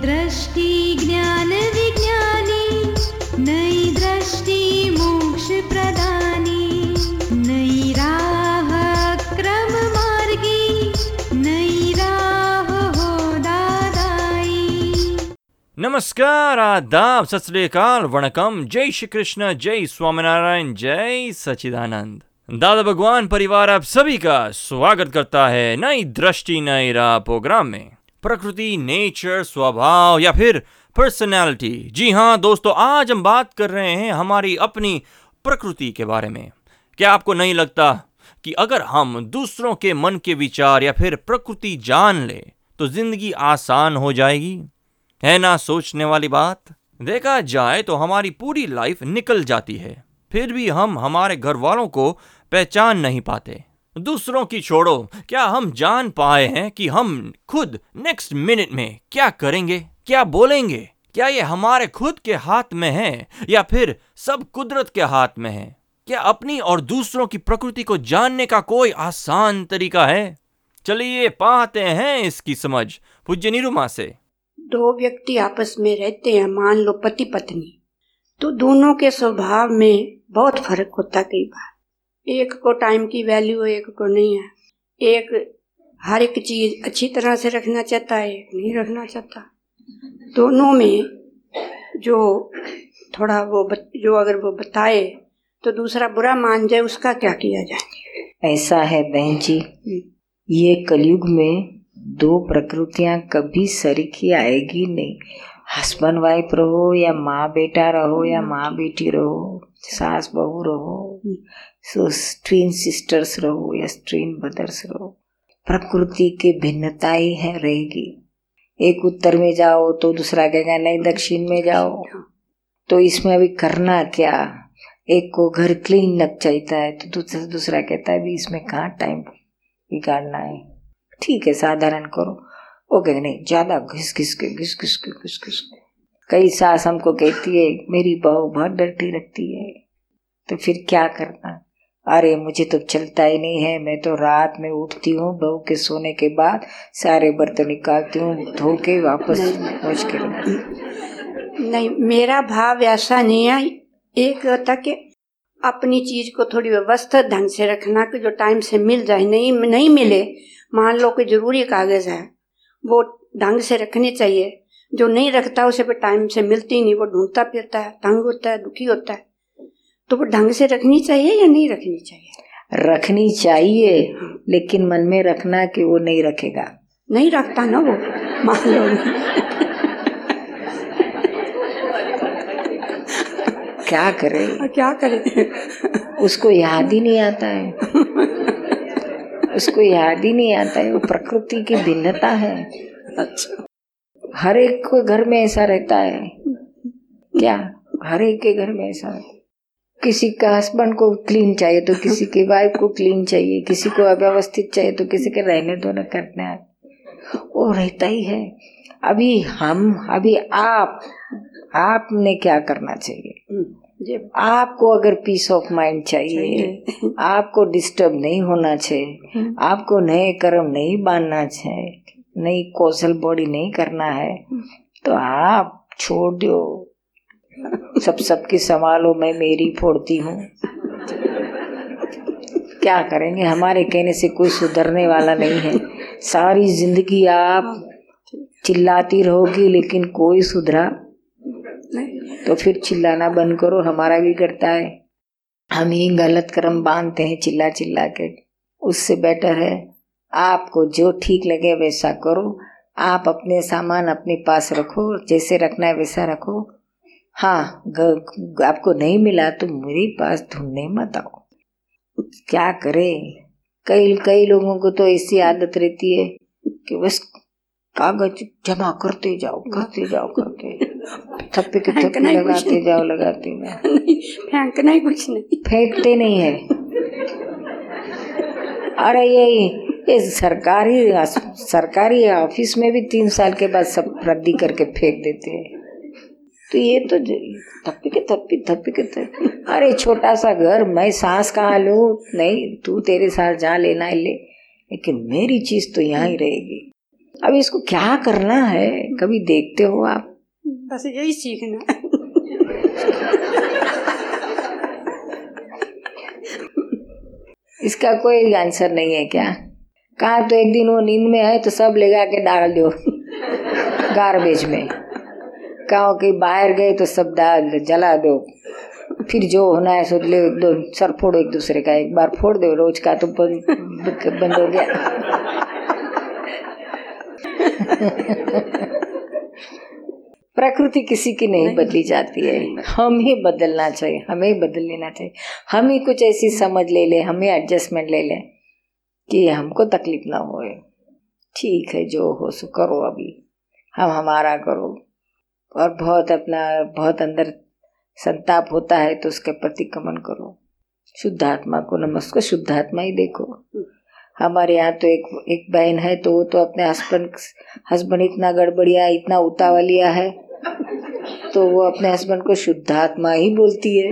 दृष्टि ज्ञान विज्ञानी नई दृष्टि मोक्ष प्रदानी नई राह क्रम मार्गी नई राह हो दादाई नमस्कार, आदाब, सत वणकम, जय श्री कृष्ण, जय स्वामीनारायण, जय सचिदानंद दादा भगवान परिवार, आप सभी का स्वागत करता है नई दृष्टि, नई राह प्रोग्राम में। प्रकृति, नेचर, स्वभाव या फिर पर्सनैलिटी जी हाँ दोस्तों, आज हम बात कर रहे हैं हमारी अपनी प्रकृति के बारे में। क्या आपको नहीं लगता कि अगर हम दूसरों के मन के विचार या फिर प्रकृति जान ले तो ज़िंदगी आसान हो जाएगी? है ना, सोचने वाली बात? देखा जाए तो हमारी पूरी लाइफ निकल जाती है। फिर भी हम हमारे घर वालों को पहचान नहीं पाते। दूसरों की छोड़ो। क्या हम जान पाए हैं कि हम खुद नेक्स्ट मिनट में क्या करेंगे, क्या बोलेंगे? क्या ये हमारे खुद के हाथ में है या फिर सब कुदरत के हाथ में है? क्या अपनी और दूसरों की प्रकृति को जानने का कोई आसान तरीका है? चलिए पाते हैं इसकी समझ। पूज्य निरुमा से। दो व्यक्ति आपस में रहते हैं, मान लो पति पत्नी तो दोनों के स्वभाव में बहुत फ़र्क होता कई बार। एक को टाइम की वैल्यू है एक को नहीं है। एक हर एक चीज़ अच्छी तरह से रखना चाहता है एक नहीं रखना चाहता। दोनों में जो थोड़ा वो बत, जो अगर वो बताए तो दूसरा बुरा मान जाए उसका क्या किया जाए? ऐसा है बहन जी। ये कलयुग में दो प्रकृतियाँ कभी सरीखी आएगी नहीं। हस्बैंड वाइफ रहो या माँ बेटा रहो या माँ बेटी रहो सास बहू रहो स्ट्रीन सिस्टर्स रहो या स्ट्रीन ब्रदर्स रहो प्रकृति की भिन्नता ही है रहेगी एक उत्तर में जाओ तो दूसरा कहेगा नहीं दक्षिण में जाओ तो इसमें अभी करना क्या एक को घर क्लीन लग चाहता है तो दूसरा दूसरा कहता है भी इसमें कहाँ टाइम बिगाड़ना है ठीक है साधारण करो वो नहीं ज़्यादा घिस घिस के घिस घिस के घिस घिस के कई सास हमको कहती है मेरी बहू बहुत डरती लगती है। तो फिर क्या करना? अरे मुझे तो चलता ही नहीं है। मैं तो रात में उठती हूँ बहू के सोने के बाद सारे बर्तन निकालती हूँ धो के वापस पहुँच के नहीं मेरा भाव ऐसा नहीं है। एक होता कि अपनी चीज़ को थोड़ी व्यवस्थित ढंग से रखना कि जो टाइम से मिल जाए नहीं नहीं मिले। मान लो कि ज़रूरी कागज़ है वो ढंग से रखने चाहिए। जो नहीं रखता उसे पे टाइम से मिलती नहीं वो ढूंढता फिरता है तंग होता है दुखी होता है। तो वो ढंग से रखनी चाहिए या नहीं रखनी चाहिए? रखनी चाहिए लेकिन मन में रखना कि वो नहीं रखेगा। नहीं रखता ना वो मान लो। क्या करे? क्या करे? उसको याद ही नहीं आता है। उसको याद ही नहीं आता है वो प्रकृति की भिन्नता है। अच्छा। हर एक को घर में ऐसा रहता है। क्या? हर एक के घर में ऐसा है। किसी का हस्बैंड को क्लीन चाहिए तो किसी की वाइफ को क्लीन चाहिए किसी को अव्यवस्थित चाहिए तो किसी के रहने दो न करने वो रहता ही है। अभी हम अभी आप आपने क्या करना चाहिए? आपको अगर पीस ऑफ़ माइंड चाहिए आपको डिस्टर्ब नहीं होना चाहिए आपको नए कर्म नहीं बांधना चाहिए नई कौशल बॉडी नहीं करना है तो आप छोड़ दो। सब सबकी संभालो मैं मेरी फोड़ती हूँ। क्या करेंगे? हमारे कहने से कोई सुधरने वाला नहीं है। सारी ज़िंदगी आप चिल्लाती रहोगी, लेकिन कोई सुधरा तो फिर चिल्लाना बंद करो, हमारा भी करता है। हम ही गलत कर्म बांधते हैं चिल्ला चिल्ला के। उससे बेटर है। आपको जो ठीक लगे वैसा करो। आप अपने सामान अपने पास रखो जैसे रखना है वैसा रखो। हाँ ग, आपको नहीं मिला तो मेरे पास ढूँढने मत आओ। क्या करे? कई कई लोगों को तो ऐसी आदत रहती है कि बस कागज़ जमा करते जाओ करते जाओ करते थप्पे के थप्पे लगाते जाओ लगाते जाओ। फेंकना ही कुछ नहीं। फेंकते नहीं है। अरे यही ये सरकारी सरकारी ऑफ़िस में भी तीन साल के बाद सब रद्दी करके फेंक देते हैं। तो ये तो थप्पी के थप्पी थप्पी के थप्पी अरे छोटा सा घर मैं सांस कहाँ लू नहीं तू तेरे साथ जा लेना ले। लेकिन मेरी चीज़ तो यहाँ ही रहेगी। अब इसको क्या करना है कभी देखते हो आप? बस यही सीखना। इसका कोई आंसर नहीं है क्या? कहा तो एक दिन वो नींद में है तो सब लेगा के डाल दो गार्बेज में। कहो कि बाहर गए तो सब डाल जला दो। फिर जो होना है सो ले दो सर फोड़ो एक दूसरे का। एक बार फोड़ दो रोज का तो बंद बंद हो गया। प्रकृति किसी की नहीं बदली जाती है। हम ही बदलना चाहिए हमें ही बदल लेना चाहिए। हम ही कुछ ऐसी समझ ले ले हमें एडजस्टमेंट ले लें। कि हमको तकलीफ़ ना हो ठीक है, जो हो सो करो अभी। हम हमारा करो। और बहुत अपना, बहुत अंदर संताप होता है तो उसके प्रति कमन करो। शुद्ध आत्मा को नमस्कार, शुद्ध आत्मा ही देखो। हमारे यहाँ तो एक एक बहन है तो वो तो अपने हस्बैंड हस्बैंड इतना गड़बड़िया, इतना उतावलिया है तो वो अपने हस्बैंड को शुद्ध आत्मा ही बोलती है।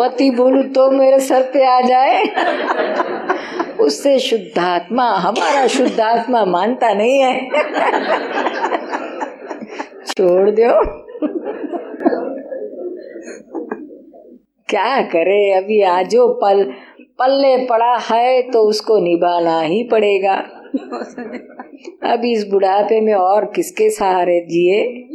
पति बोलू तो मेरे सर पे आ जाए। उससे शुद्धात्मा, हमारा शुद्धात्मा मानता नहीं है। छोड़ दो। क्या करे अभी आजो पल, पल्ले पड़ा है तो उसको निभाना ही पड़ेगा। अभी इस बुढ़ापे में और किसके सहारे जिए?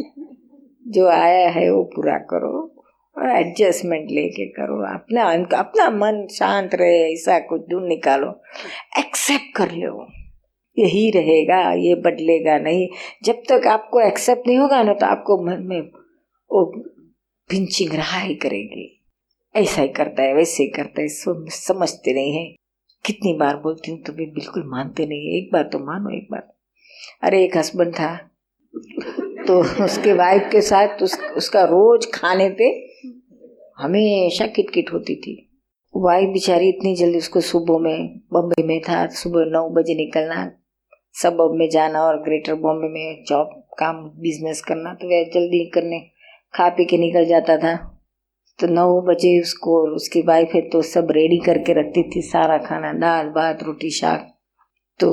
जो आया है वो पूरा करो। और एडजस्टमेंट लेके करो। अपना अपना मन शांत रहे ऐसा कुछ ढूंढ निकालो। एक्सेप्ट कर लो। यही रहेगा ये बदलेगा नहीं। जब तक आपको एक्सेप्ट नहीं होगा ना तो आपको मन में वो पिंचिंग रहा ही करेगी। ऐसा ही करता है वैसे ही करता है समझते नहीं है। कितनी बार बोलती हूँ तुम्हें बिल्कुल मानते नहीं है। एक बार तो मानो एक बार। अरे एक हस्बैंड था तो उसके वाइफ के साथ उस, उसका रोज खाने पे हमेशा किटकिट होती थी। वाइफ बेचारी इतनी जल्दी उसको सुबह में बम्बई में था, सुबह नौ बजे निकलना, सब में जाना और ग्रेटर बॉम्बे में जॉब, काम, बिज़नेस करना तो वह जल्दी करने, खा पी के निकल जाता था। तो नौ बजे उसको उसकी वाइफ है तो सब रेडी करके रखती थी, सारा खाना, दाल, भात, रोटी, शाक। तो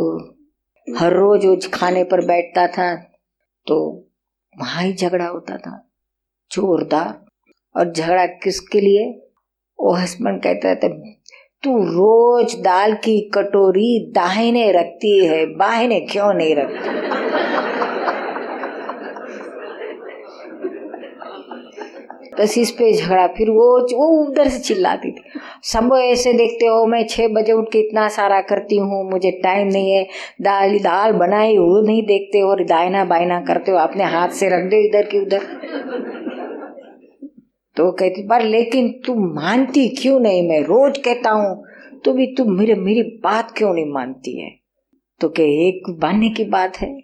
हर रोज वो खाने पर बैठता था तो वहाँ ही झगड़ा होता था, जोरदार। और झगड़ा किसके लिए? वो हस्बैंड कहता था तू रोज दाल की कटोरी दाहिने रखती है, बाहिने क्यों नहीं रखती? बस इस पे झगड़ा, फिर वो वो उधर से चिल्लाती थी। सब ऐसे देखते हो, मैं छह बजे उठ के इतना सारा करती हूँ, मुझे टाइम नहीं है, दाल दाल बनाई वो नहीं देखते हो, और दायना बायना करते हो अपने हाथ से रख दो इधर की उधर। तो कहती, पर लेकिन तू मानती क्यों नहीं? मैं रोज कहता हूँ तो भी तू मेरे, मेरी बात क्यों नहीं मानती है? तो कह, एक मानने की बात है।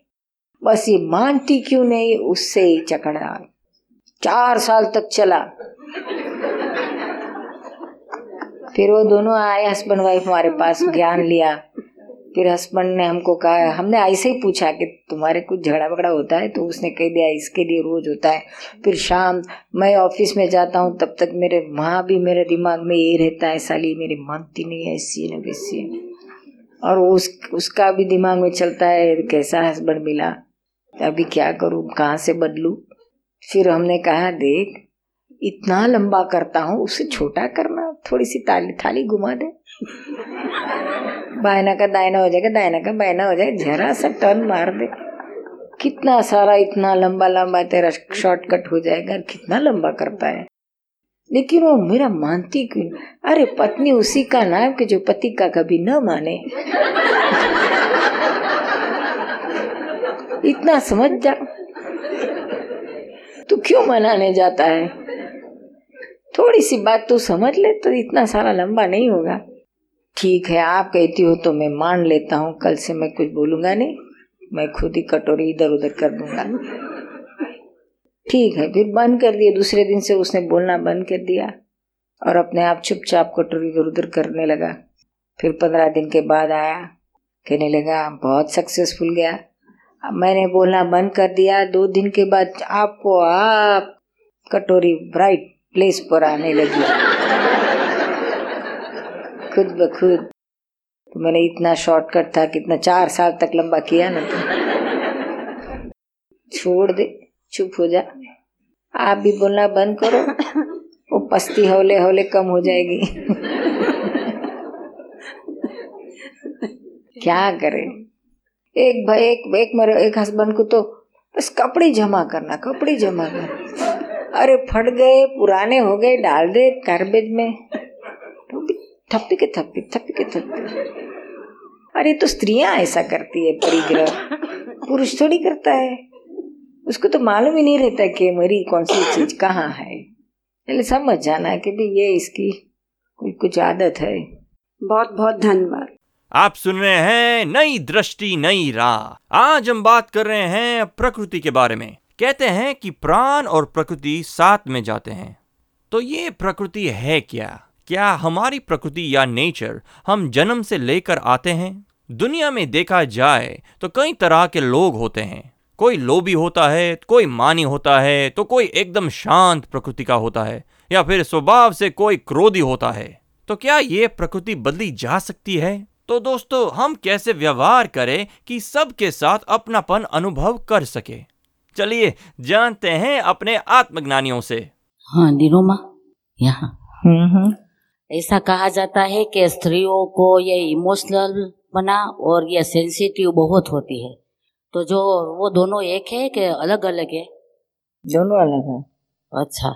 बस ये मानती क्यों नहीं? उससे ही चकड़ा। चार साल तक चला। फिर वो दोनों आए हस्बैंड वाइफ हमारे पास, ज्ञान लिया। फिर हस्बैंड ने हमको कहा, हमने ऐसे ही पूछा कि तुम्हारे कुछ झगड़ा बगड़ा होता है? तो उसने कह दिया, इसके लिए रोज होता है। फिर शाम, मैं ऑफ़िस में जाता हूँ, तब तक मेरे, वहाँ भी मेरे दिमाग में ये रहता है, साली, मेरी मानती नहीं है, ऐसी है वैसी और उस, उसका भी दिमाग में चलता है, कैसा हस्बैंड मिला? अभी क्या करूँ, कहाँ से बदलू? फिर हमने कहा, देख इतना लंबा करता हूँ उसे छोटा करना थोड़ी सी ताली थाली घुमा दे। बायना का दायना हो जाएगा दायना का बायना हो जाएगा जरा सा टर्न मार दे। कितना सारा इतना लंबा लंबा तेरा शॉर्टकट हो जाएगा कितना लंबा करता है। लेकिन वो मेरा मानती क्यों? अरे पत्नी उसी का नाम कि जो पति का कभी न माने। इतना समझ जा। तू क्यों मनाने जाता है? थोड़ी सी बात तू समझ ले तो इतना सारा लंबा नहीं होगा। ठीक है, आप कहती हो तो मैं मान लेता हूँ, कल से मैं कुछ बोलूँगा नहीं, मैं खुद ही कटोरी इधर उधर कर दूँगा। ठीक है, फिर बंद कर दिया दूसरे दिन से उसने बोलना बंद कर दिया, और अपने आप चुपचाप कटोरी इधर उधर करने लगा। फिर पंद्रह दिन के बाद आया, कहने लगा बहुत सक्सेसफुल गया। मैंने बोलना बंद कर दिया, दो दिन के बाद आपको आप कटोरी ब्राइट प्लेस पर आने लगी। खुद ब खुद। तो मैंने इतना शॉर्टकट था कितना चार साल तक लंबा किया ना तो। छोड़ दे, चुप हो जा। आप भी बोलना बंद करो। वो पस्ती हौले हौले कम हो जाएगी। क्या करे? एक भाई एक एक मेरे, एक हस्बैंड को तो बस कपड़े जमा करना, कपड़े जमा करना। अरे फट गए पुराने हो गए डाल दे गार्बेज में। तो भी थप्पी के थप्पी थप्पी के थप्पी अरे तो स्त्रियाँ ऐसा करती है परिग्रह। पुरुष थोड़ी करता है। उसको तो मालूम ही नहीं रहता कि मेरी कौन सी चीज़ कहाँ है। पहले समझ जाना कि भाई ये इसकी कोई कुछ आदत है। बहुत बहुत धन्यवाद। आप सुन रहे हैं नई दृष्टि नई राह। आज हम बात कर रहे हैं प्रकृति के बारे में। कहते हैं कि प्राण और प्रकृति साथ में जाते हैं। तो ये प्रकृति है क्या? क्या हमारी प्रकृति या नेचर हम जन्म से लेकर आते हैं? दुनिया में देखा जाए तो कई तरह के लोग होते हैं। कोई लोभी होता है, कोई मानी होता है तो कोई एकदम शांत प्रकृति का होता है, या फिर स्वभाव से कोई क्रोधी होता है। तो क्या ये प्रकृति बदली जा सकती है? तो दोस्तों, हम कैसे व्यवहार करें कि सबके साथ अपनापन अनुभव कर सके? चलिए जानते हैं अपने आत्मज्ञानियों से। हाँ निरुमा यहाँ। हम्म हम्म। ऐसा कहा जाता है कि स्त्रियों को ये इमोशनल बना और ये सेंसिटिव बहुत होती है। तो जो वो दोनों एक है कि अलग अलग है? दोनों अलग है। अच्छा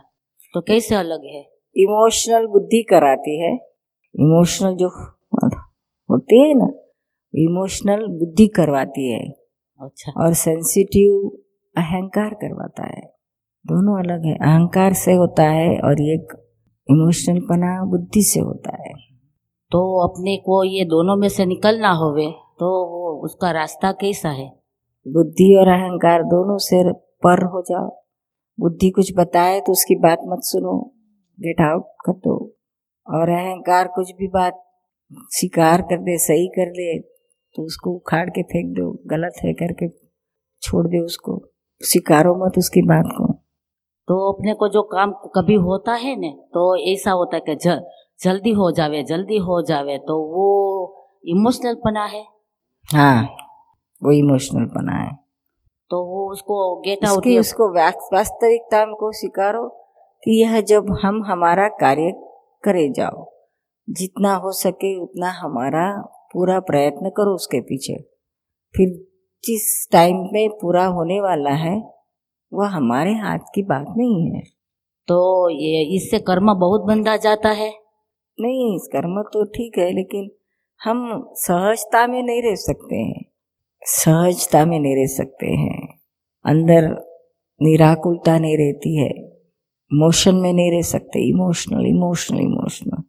तो कैसे अलग है? इमोशनल बुद्धि कराती है। इमोशनल जो होती है ना इमोशनल बुद्धि करवाती है। अच्छा। और सेंसिटिव अहंकार करवाता है। दोनों अलग है। अहंकार से होता है और एक इमोशनल पना बुद्धि से होता है। तो अपने को ये दोनों में से निकलना होवे तो वो उसका रास्ता कैसा है? बुद्धि और अहंकार दोनों से पर हो जाओ। बुद्धि कुछ बताए तो उसकी बात मत सुनो। गेट आउट कर दो और अहंकार कुछ भी बात स्वीकार कर दे सही कर दे तो उसको उखाड़ के फेंक दो। गलत है करके छोड़ दे उसको। स्वीकारो मत उसकी बात को। तो अपने को जो काम कभी होता है ने तो ऐसा होता है कि ज, जल्दी हो जावे जल्दी हो जावे तो वो इमोशनल पना है। हाँ वो इमोशनल पना है। तो वो उसको गेट आउट उसकी उसको वास्तविकता को स्वीकारो कि यह जब हम हमारा कार्य करे जाओ जितना हो सके उतना हमारा पूरा प्रयत्न करो उसके पीछे। फिर जिस टाइम में पूरा होने वाला है वह हमारे हाथ की बात नहीं है। तो ये इससे कर्म बहुत बंधा जाता है। नहीं कर्म तो ठीक है लेकिन हम सहजता में नहीं रह सकते हैं। सहजता में नहीं रह सकते हैं। अंदर निराकुलता नहीं रहती है। मोशन में नहीं रह सकते। Emotional emotional emotional.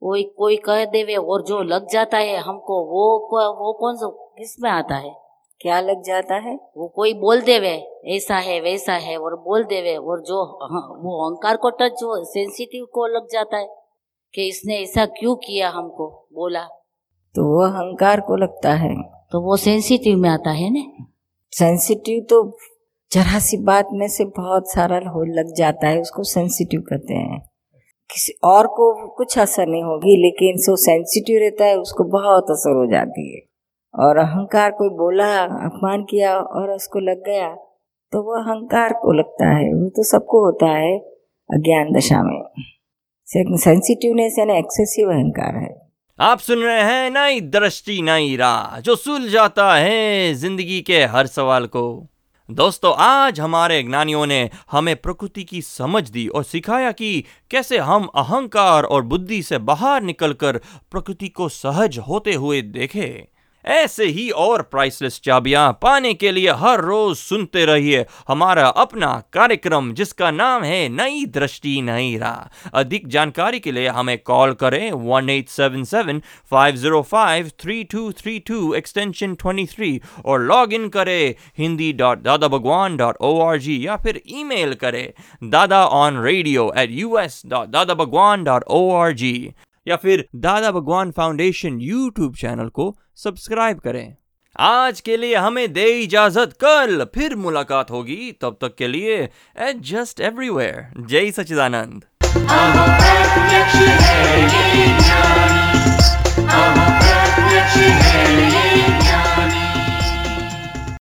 कोई कोई कह देवे और जो लग जाता है हमको वो वो कौन सा किसमें आता है? क्या लग जाता है? वो कोई बोल देवे ऐसा है वैसा है और बोल देवे और जो हाँ, वो अहंकार को टच जो सेंसिटिव को लग जाता है कि इसने ऐसा क्यों किया हमको? बोला। तो वो अहंकार को लगता है। तो वो सेंसिटिव में आता है ना? सेंसिटिव तो जरा सी बात में से बहुत सारा हो लग जाता है उसको सेंसिटिव कहते हैं। किसी और को कुछ असर नहीं होगी लेकिन सो सेंसिटिव रहता है उसको बहुत असर हो जाती है। और अहंकार कोई बोला, अपमान किया और उसको लग गया तो वो अहंकार को लगता है। वो तो सबको होता है अज्ञान दशा में। सेंसिटिवनेस यानी एक्सेसिव अहंकार है। आप सुन रहे हैं नई दृष्टि, नई राह, जो सुल जाता है ज़िंदगी के हर सवाल को। दोस्तों, आज हमारे ज्ञानियों ने हमें प्रकृति की समझ दी और सिखाया कि कैसे हम अहंकार और बुद्धि से बाहर निकलकर प्रकृति को सहज होते हुए देखें। ऐसे ही और प्राइसलेस चाबियाँ पाने के लिए हर रोज सुनते रहिए हमारा अपना कार्यक्रम, जिसका नाम है नई दृष्टि, नई राह। अधिक जानकारी के लिए हमें कॉल करें one eight seven seven five zero five three two three two extension twenty three और लॉग इन करें Hindi dot Dada Bhagwan dot O R G या फिर ईमेल करें Dada on radio at U S dot Dada Bhagwan dot O R G या फिर Dada Bhagwan foundation YouTube channel को subscribe करें। आज के लिए हमें दे इजाज़त। कल फिर मुलाकात होगी। तब तक के लिए एट जस्ट एवरीवेयर जय सचिदानंद I'm a है